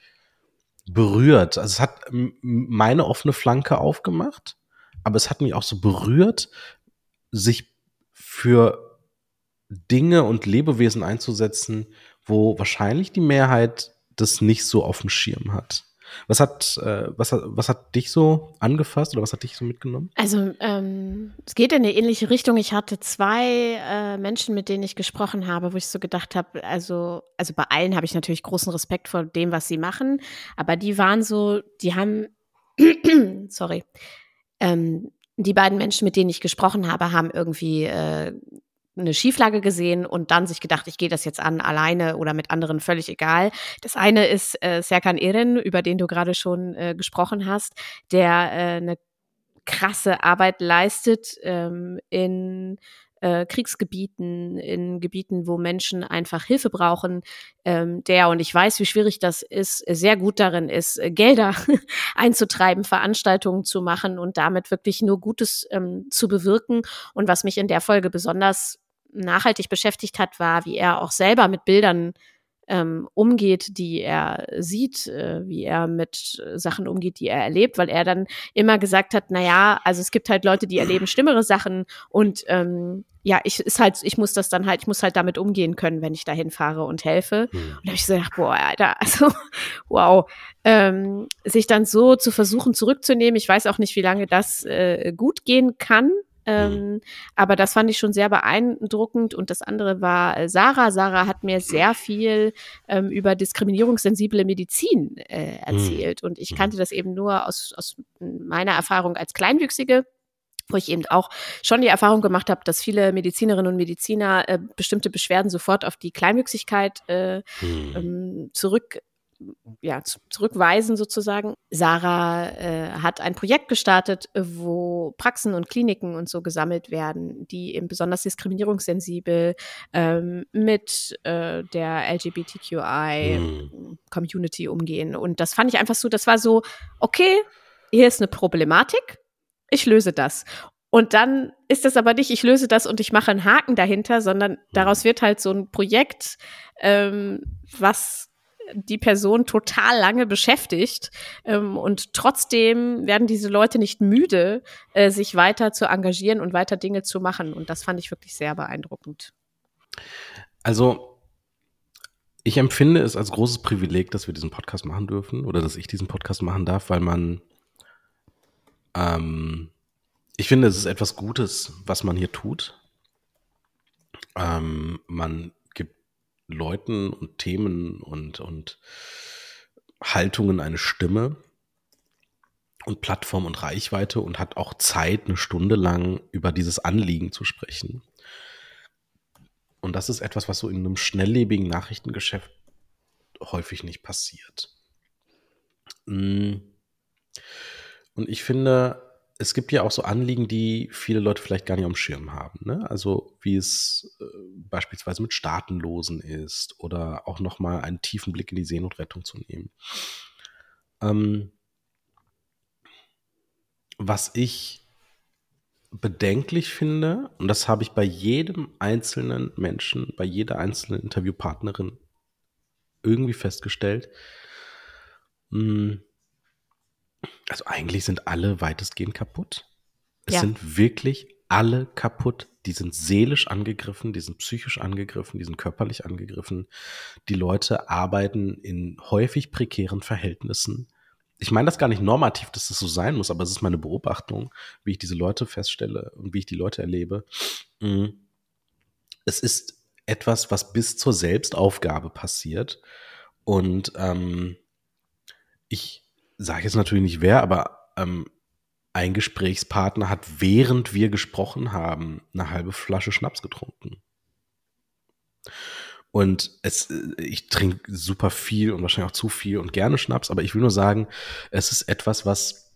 berührt. Also es hat meine offene Flanke aufgemacht, aber es hat mich auch so berührt, sich für Dinge und Lebewesen einzusetzen, wo wahrscheinlich die Mehrheit das nicht so auf dem Schirm hat. Was hat, äh, was hat, was hat dich so angefasst oder was hat dich so mitgenommen? Also ähm, es geht in eine ähnliche Richtung. Ich hatte zwei äh, Menschen, mit denen ich gesprochen habe, wo ich so gedacht habe, also, also bei allen habe ich natürlich großen Respekt vor dem, was sie machen, aber die waren so, die haben, sorry, ähm, die beiden Menschen, mit denen ich gesprochen habe, haben irgendwie äh, eine Schieflage gesehen und dann sich gedacht, ich gehe das jetzt an, alleine oder mit anderen, völlig egal. Das eine ist äh, Serkan Eren, über den du gerade schon äh, gesprochen hast, der äh, eine krasse Arbeit leistet ähm, in äh, Kriegsgebieten, in Gebieten, wo Menschen einfach Hilfe brauchen, ähm, der, und ich weiß, wie schwierig das ist, sehr gut darin ist, äh, Gelder einzutreiben, Veranstaltungen zu machen und damit wirklich nur Gutes ähm, zu bewirken. Und was mich in der Folge besonders nachhaltig beschäftigt hat, war, wie er auch selber mit Bildern ähm, umgeht, die er sieht, äh, wie er mit Sachen umgeht, die er erlebt, weil er dann immer gesagt hat, na ja, also es gibt halt Leute, die erleben schlimmere Sachen und ähm, ja, ich ist halt, ich muss das dann halt, ich muss halt damit umgehen können, wenn ich dahin fahre und helfe. Mhm. Und da habe ich so gedacht, boah, Alter, also wow, ähm, sich dann so zu versuchen zurückzunehmen. Ich weiß auch nicht, wie lange das äh, gut gehen kann. Ähm, mhm. Aber das fand ich schon sehr beeindruckend. Und das andere war äh, Sarah. Sarah hat mir sehr viel ähm, über diskriminierungssensible Medizin äh, erzählt. Mhm. Und ich kannte das eben nur aus, aus meiner Erfahrung als Kleinwüchsige wo ich eben auch schon die Erfahrung gemacht habe, dass viele Medizinerinnen und Mediziner äh, bestimmte Beschwerden sofort auf die Kleinwüchsigkeit äh, mhm. ähm, zurück ja, zurückweisen sozusagen. Sarah äh, hat ein Projekt gestartet, wo Praxen und Kliniken und so gesammelt werden, die eben besonders diskriminierungssensibel ähm, mit äh, der LGBTQI-Community hm. umgehen. Und das fand ich einfach so, das war so, okay, hier ist eine Problematik, ich löse das. Und dann ist das aber nicht, ich löse das und ich mache einen Haken dahinter, sondern hm. daraus wird halt so ein Projekt, ähm, was die Person total lange beschäftigt. Ähm, und trotzdem werden diese Leute nicht müde, äh, sich weiter zu engagieren und weiter Dinge zu machen. Und das fand ich wirklich sehr beeindruckend. Also, ich empfinde es als großes Privileg, dass wir diesen Podcast machen dürfen oder dass ich diesen Podcast machen darf, weil man, ähm, ich finde, es ist etwas Gutes, was man hier tut. Ähm, man Leuten und Themen und, und Haltungen eine Stimme und Plattform und Reichweite und hat auch Zeit, eine Stunde lang über dieses Anliegen zu sprechen. Und das ist etwas, was so in einem schnelllebigen Nachrichtengeschäft häufig nicht passiert. Mm. Und ich finde, es gibt ja auch so Anliegen, die viele Leute vielleicht gar nicht am Schirm haben. Ne? Also wie es äh, beispielsweise mit Staatenlosen ist oder auch nochmal einen tiefen Blick in die Seenotrettung zu nehmen. Ähm, was ich bedenklich finde, und das habe ich bei jedem einzelnen Menschen, bei jeder einzelnen Interviewpartnerin irgendwie festgestellt, mh, hm, also eigentlich sind alle weitestgehend kaputt. Es ja. sind wirklich alle kaputt. Die sind seelisch angegriffen, die sind psychisch angegriffen, die sind körperlich angegriffen. Die Leute arbeiten in häufig prekären Verhältnissen. Ich meine das gar nicht normativ, dass das so sein muss, aber es ist meine Beobachtung, wie ich diese Leute feststelle und wie ich die Leute erlebe. Mm. Es ist etwas, was bis zur Selbstaufgabe passiert. Und ähm, ich sage jetzt natürlich nicht wer, aber ähm, ein Gesprächspartner hat, während wir gesprochen haben, eine halbe Flasche Schnaps getrunken. Und es, äh, ich trinke super viel und wahrscheinlich auch zu viel und gerne Schnaps, aber ich will nur sagen, es ist etwas, was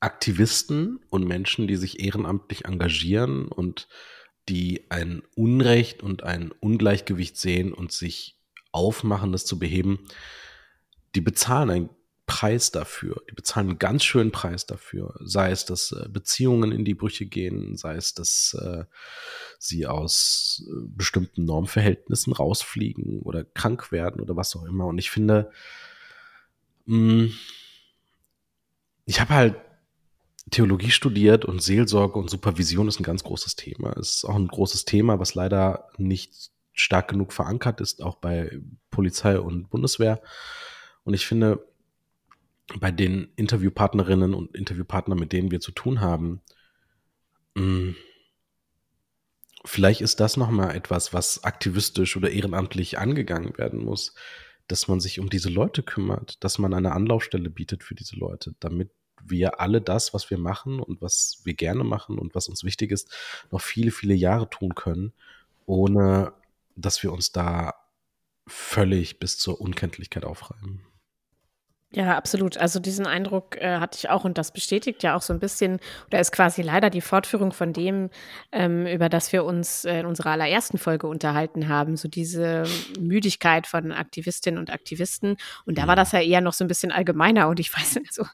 Aktivisten und Menschen, die sich ehrenamtlich engagieren und die ein Unrecht und ein Ungleichgewicht sehen und sich aufmachen, das zu beheben, die bezahlen einen Preis dafür. Die bezahlen einen ganz schönen Preis dafür. Sei es, dass äh, Beziehungen in die Brüche gehen, sei es, dass äh, sie aus äh, bestimmten Normverhältnissen rausfliegen oder krank werden oder was auch immer. Und ich finde, mh, mm, ich habe halt Theologie studiert und Seelsorge und Supervision ist ein ganz großes Thema. Ist auch ein großes Thema, was leider nicht stark genug verankert ist, auch bei Polizei und Bundeswehr. Und ich finde, bei den Interviewpartnerinnen und Interviewpartnern, mit denen wir zu tun haben, mm, vielleicht ist das nochmal etwas, was aktivistisch oder ehrenamtlich angegangen werden muss, dass man sich um diese Leute kümmert, dass man eine Anlaufstelle bietet für diese Leute, damit wir alle das, was wir machen und was wir gerne machen und was uns wichtig ist, noch viele, viele Jahre tun können, ohne dass wir uns da völlig bis zur Unkenntlichkeit aufreiben. Ja, absolut. Also diesen Eindruck äh, hatte ich auch und das bestätigt ja auch so ein bisschen oder ist quasi leider die Fortführung von dem, ähm, über das wir uns äh, in unserer allerersten Folge unterhalten haben, so diese Müdigkeit von Aktivistinnen und Aktivisten. Und da war das ja eher noch so ein bisschen allgemeiner und ich weiß, also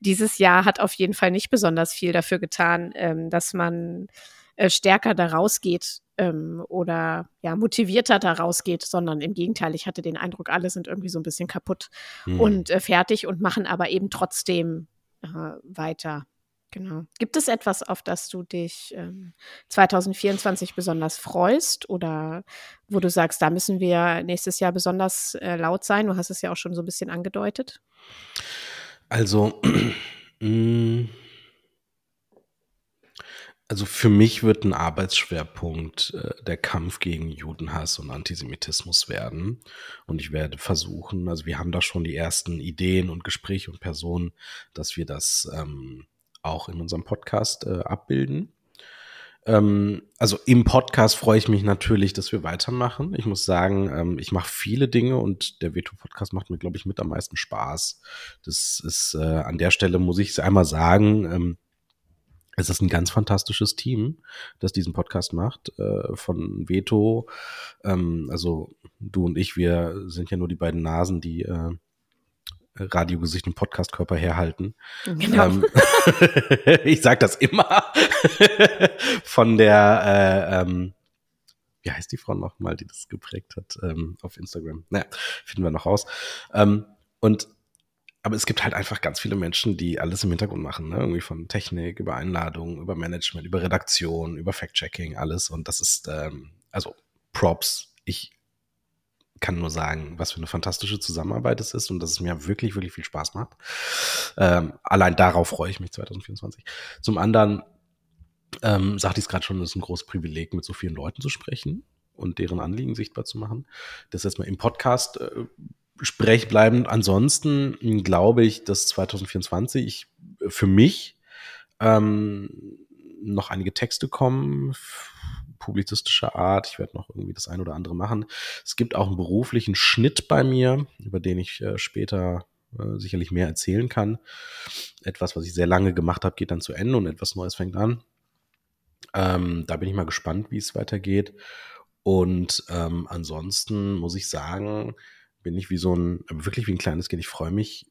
dieses Jahr hat auf jeden Fall nicht besonders viel dafür getan, ähm, dass man äh, stärker da rausgeht ähm, oder ja motivierter da rausgeht, sondern im Gegenteil, ich hatte den Eindruck, alle sind irgendwie so ein bisschen kaputt Hm. und äh, fertig und machen aber eben trotzdem äh, weiter. Genau. Gibt es etwas, auf das du dich ähm, 2024 besonders freust oder wo du sagst, da müssen wir nächstes Jahr besonders äh, laut sein? Du hast es ja auch schon so ein bisschen angedeutet. Also, mh, also für mich wird ein Arbeitsschwerpunkt äh, der Kampf gegen Judenhass und Antisemitismus werden. Und ich werde versuchen, also wir haben da schon die ersten Ideen und Gespräche und Personen, dass wir das ähm, auch in unserem Podcast äh, abbilden. Ähm, also im Podcast freue ich mich natürlich, dass wir weitermachen. Ich muss sagen, ähm, ich mache viele Dinge und der Veto-Podcast macht mir, glaube ich, mit am meisten Spaß. Das ist äh, an der Stelle, muss ich es einmal sagen, ähm, es ist ein ganz fantastisches Team, das diesen Podcast macht. Äh, von Veto, ähm, also du und ich, wir sind ja nur die beiden Nasen, die äh, Radiogesicht und Podcastkörper herhalten. Genau. Ähm, ich sage das immer. Von der, äh, ähm, wie heißt die Frau nochmal, die das geprägt hat ähm, auf Instagram? Naja, finden wir noch raus. Ähm, und aber es gibt halt einfach ganz viele Menschen, die alles im Hintergrund machen, ne? irgendwie von Technik über Einladungen, über Management, über Redaktion, über Fact-Checking, alles. Und das ist, ähm, also Props. Ich kann nur sagen, was für eine fantastische Zusammenarbeit es ist und dass es mir wirklich, wirklich viel Spaß macht. Ähm, allein darauf freue ich mich 2024. Zum anderen ähm, sagte ich es gerade schon, es ist ein großes Privileg, mit so vielen Leuten zu sprechen und deren Anliegen sichtbar zu machen. Das jetzt mal im Podcast äh, sprechbleibend. Ansonsten mh, glaube ich, dass 2024 für mich ähm, noch einige Texte kommen, publizistischer Art. Ich werde noch irgendwie das ein oder andere machen. Es gibt auch einen beruflichen Schnitt bei mir, über den ich äh, später äh, sicherlich mehr erzählen kann. Etwas, was ich sehr lange gemacht habe, geht dann zu Ende und etwas Neues fängt an. Ähm, da bin ich mal gespannt, wie es weitergeht. Und ähm, ansonsten muss ich sagen, bin ich wie so ein, wirklich wie ein kleines Kind. Ich freue mich,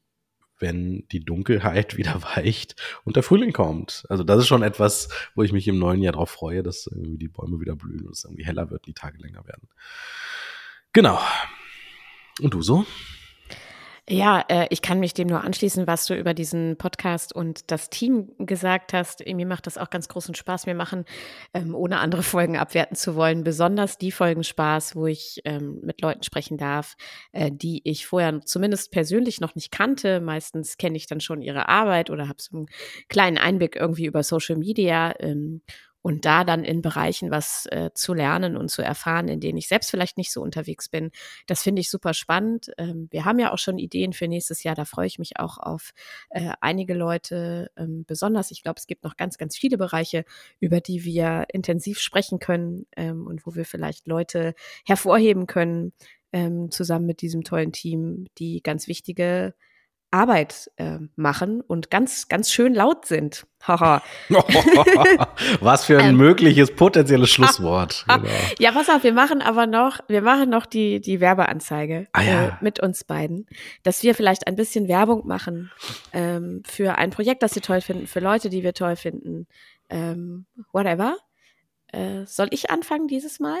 wenn die Dunkelheit wieder weicht und der Frühling kommt. Also das ist schon etwas, wo ich mich im neuen Jahr drauf freue, dass irgendwie die Bäume wieder blühen und es irgendwie heller wird, die Tage länger werden. Genau. Und du so? Ja, äh, ich kann mich dem nur anschließen, was du über diesen Podcast und das Team gesagt hast. Mir macht das auch ganz großen Spaß. Mir machen, ähm, ohne andere Folgen abwerten zu wollen, besonders die Folgen Spaß, wo ich ähm, mit Leuten sprechen darf, äh, die ich vorher zumindest persönlich noch nicht kannte. Meistens kenne ich dann schon ihre Arbeit oder habe so einen kleinen Einblick irgendwie über Social Media. Ähm, und da dann in Bereichen was äh, zu lernen und zu erfahren, in denen ich selbst vielleicht nicht so unterwegs bin, das finde ich super spannend. Ähm, wir haben ja auch schon Ideen für nächstes Jahr, da freue ich mich auch auf äh, einige Leute ähm, besonders. Ich glaube, es gibt noch ganz, ganz viele Bereiche, über die wir intensiv sprechen können ähm, und wo wir vielleicht Leute hervorheben können, ähm, zusammen mit diesem tollen Team, die ganz wichtige Arbeit äh, machen und ganz, ganz schön laut sind. Haha. Was für ein Ähm. mögliches potenzielles Schlusswort. Genau. Ja, pass auf, wir machen aber noch, wir machen noch die, die Werbeanzeige Ah, ja. äh, mit uns beiden, dass wir vielleicht ein bisschen Werbung machen ähm, für ein Projekt, das wir toll finden, für Leute, die wir toll finden, ähm, whatever. Äh, soll ich anfangen dieses Mal?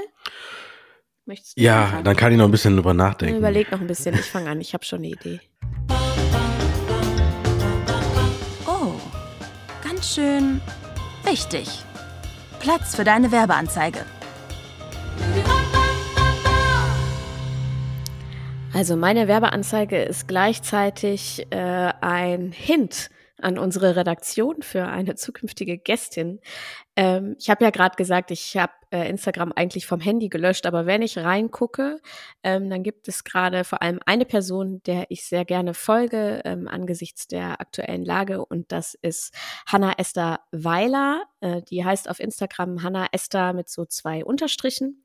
Möchtest du Ja, anfangen? dann kann ich noch ein bisschen drüber nachdenken. Überleg noch ein bisschen, ich fange an, ich habe schon eine Idee. Ganz schön wichtig. Platz für deine Werbeanzeige. Also meine Werbeanzeige ist gleichzeitig äh, ein Hint an unsere Redaktion für eine zukünftige Gästin. Ähm, ich habe ja gerade gesagt, ich habe äh, Instagram eigentlich vom Handy gelöscht, aber wenn ich reingucke, ähm, dann gibt es gerade vor allem eine Person, der ich sehr gerne folge ähm, angesichts der aktuellen Lage und das ist Hannah Esther Weiler. Äh, die heißt auf Instagram Hannah Esther mit so zwei Unterstrichen.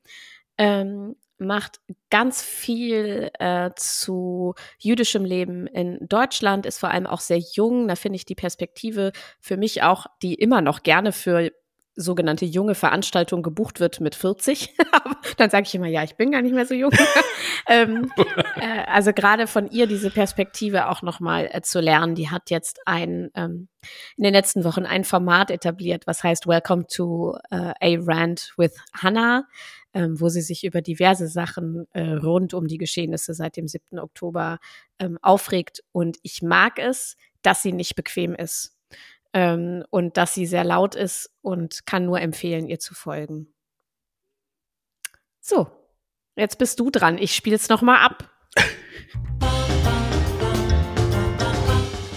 Ähm, macht ganz viel äh, zu jüdischem Leben in Deutschland, ist vor allem auch sehr jung. Da finde ich die Perspektive für mich auch, die immer noch gerne für sogenannte junge Veranstaltung gebucht wird mit 40. dann sage ich immer, ja, ich bin gar nicht mehr so jung. ähm, äh, also gerade von ihr diese Perspektive auch nochmal äh, zu lernen. Die hat jetzt ein ähm, in den letzten Wochen ein Format etabliert, was heißt Welcome to uh, a Rant with Hannah, ähm, wo sie sich über diverse Sachen äh, rund um die Geschehnisse seit dem 7. Oktober ähm, aufregt. Und ich mag es, dass sie nicht bequem ist ähm, und dass sie sehr laut ist und kann nur empfehlen, ihr zu folgen. So, jetzt bist du dran. Ich spiele es nochmal ab.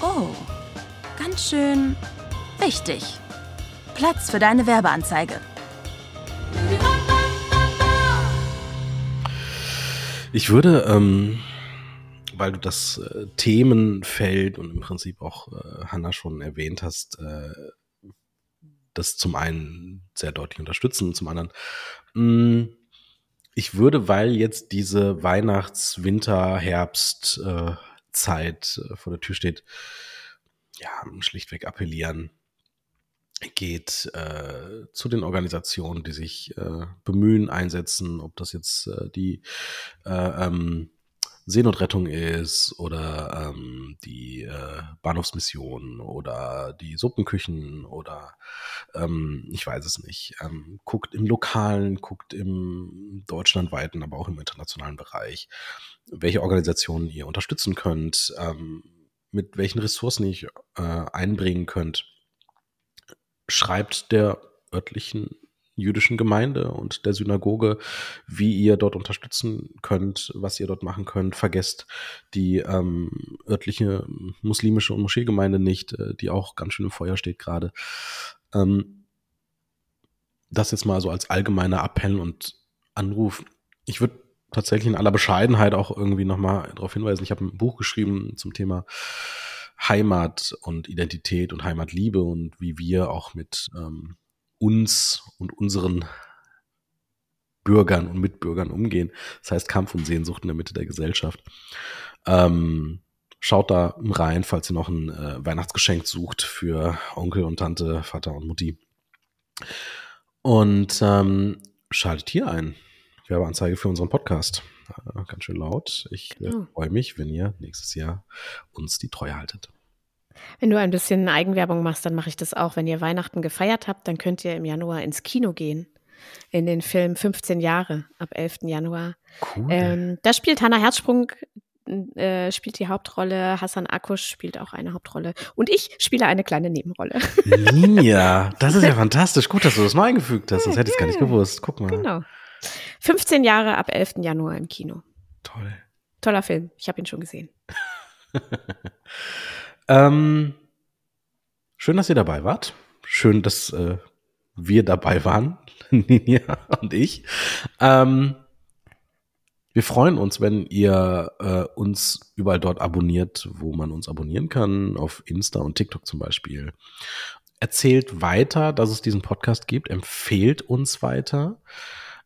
Oh, ganz schön wichtig. Platz für deine Werbeanzeige. Ich würde ähm, weil du das äh, Themenfeld und im Prinzip auch äh, Hanna schon erwähnt hast, äh, das zum einen sehr deutlich unterstützen, zum anderen mh, mm, ich würde, weil jetzt diese Weihnachts-, Winter-, Herbst äh, äh, vor der Tür steht, ja, schlichtweg appellieren, geht äh, zu den Organisationen, die sich äh, bemühen, einsetzen, ob das jetzt äh, die äh, ähm, Seenotrettung ist oder ähm, die äh, Bahnhofsmission oder die Suppenküchen oder ähm, ich weiß es nicht. Ähm, guckt im lokalen, guckt im deutschlandweiten, aber auch im internationalen Bereich, welche Organisationen ihr unterstützen könnt, ähm, mit welchen Ressourcen ihr äh, einbringen könnt. Schreibt der örtlichen jüdischen Gemeinde und der Synagoge, wie ihr dort unterstützen könnt, was ihr dort machen könnt. Vergesst die ähm, örtliche muslimische und Moscheegemeinde nicht, äh, die auch ganz schön im Feuer steht gerade. Ähm, das jetzt mal so als allgemeiner Appell und Anruf. Ich würde tatsächlich in aller Bescheidenheit auch irgendwie nochmal darauf hinweisen. Ich habe ein Buch geschrieben zum Thema Heimat und Identität und Heimatliebe und wie wir auch mit ähm, uns und unseren Bürgern und Mitbürgern umgehen. Das heißt Kampf und Sehnsucht in der Mitte der Gesellschaft. Ähm, schaut da rein, falls ihr noch ein äh, Weihnachtsgeschenk sucht für Onkel und Tante, Vater und Mutti. Und ähm, schaltet hier ein. Werbeanzeige für unseren Podcast. Äh, ganz schön laut. Ich äh, genau. freue mich, wenn ihr nächstes Jahr uns die Treue haltet. Wenn du ein bisschen Eigenwerbung machst, dann mache ich das auch. Wenn ihr Weihnachten gefeiert habt, dann könnt ihr im Januar ins Kino gehen. In den Film 15 Jahre ab 11. Januar. Cool. Ähm, da spielt Hannah Herzsprung äh, spielt die Hauptrolle, Hassan Akush spielt auch eine Hauptrolle und ich spiele eine kleine Nebenrolle. Ninja, das ist ja fantastisch. Gut, dass du das mal eingefügt hast. Das hätte ich gar nicht gewusst. Guck mal. Genau. 15 Jahre ab 11. Januar im Kino. Toll. Toller Film. Ich habe ihn schon gesehen. Ähm, schön, dass ihr dabei wart. Schön, dass äh, wir dabei waren, Ninja und ich. Ähm, wir freuen uns, wenn ihr äh, uns überall dort abonniert, wo man uns abonnieren kann, auf Insta und TikTok zum Beispiel. Erzählt weiter, dass es diesen Podcast gibt, empfehlt uns weiter,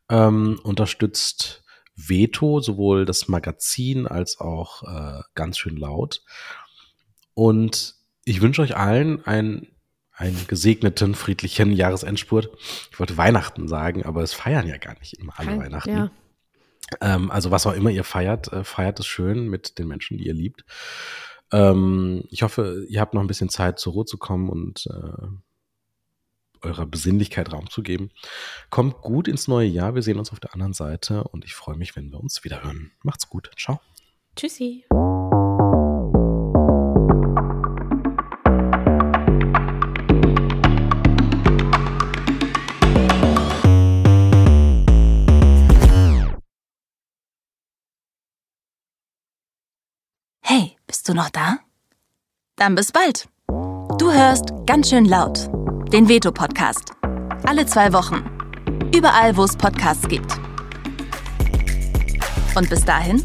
ähm, unterstützt Veto, sowohl das Magazin als auch äh, ganz schön laut. Und ich wünsche euch allen einen, einen gesegneten, friedlichen Jahresendspurt. Ich wollte Weihnachten sagen, aber es feiern ja gar nicht immer alle Kein, Weihnachten. Ja. Ähm, also was auch immer ihr feiert, äh, feiert es schön mit den Menschen, die ihr liebt. Ähm, ich hoffe, ihr habt noch ein bisschen Zeit, zur Ruhe zu kommen und äh, eurer Besinnlichkeit Raum zu geben. Kommt gut ins neue Jahr. Wir sehen uns auf der anderen Seite und ich freue mich, wenn wir uns wieder hören. Macht's gut. Ciao. Tschüssi. Bist du noch da? Dann bis bald. Du hörst ganz schön laut. Den Veto-Podcast. Alle zwei Wochen. Überall, wo es Podcasts gibt. Und bis dahin,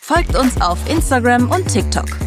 folgt uns auf Instagram und TikTok.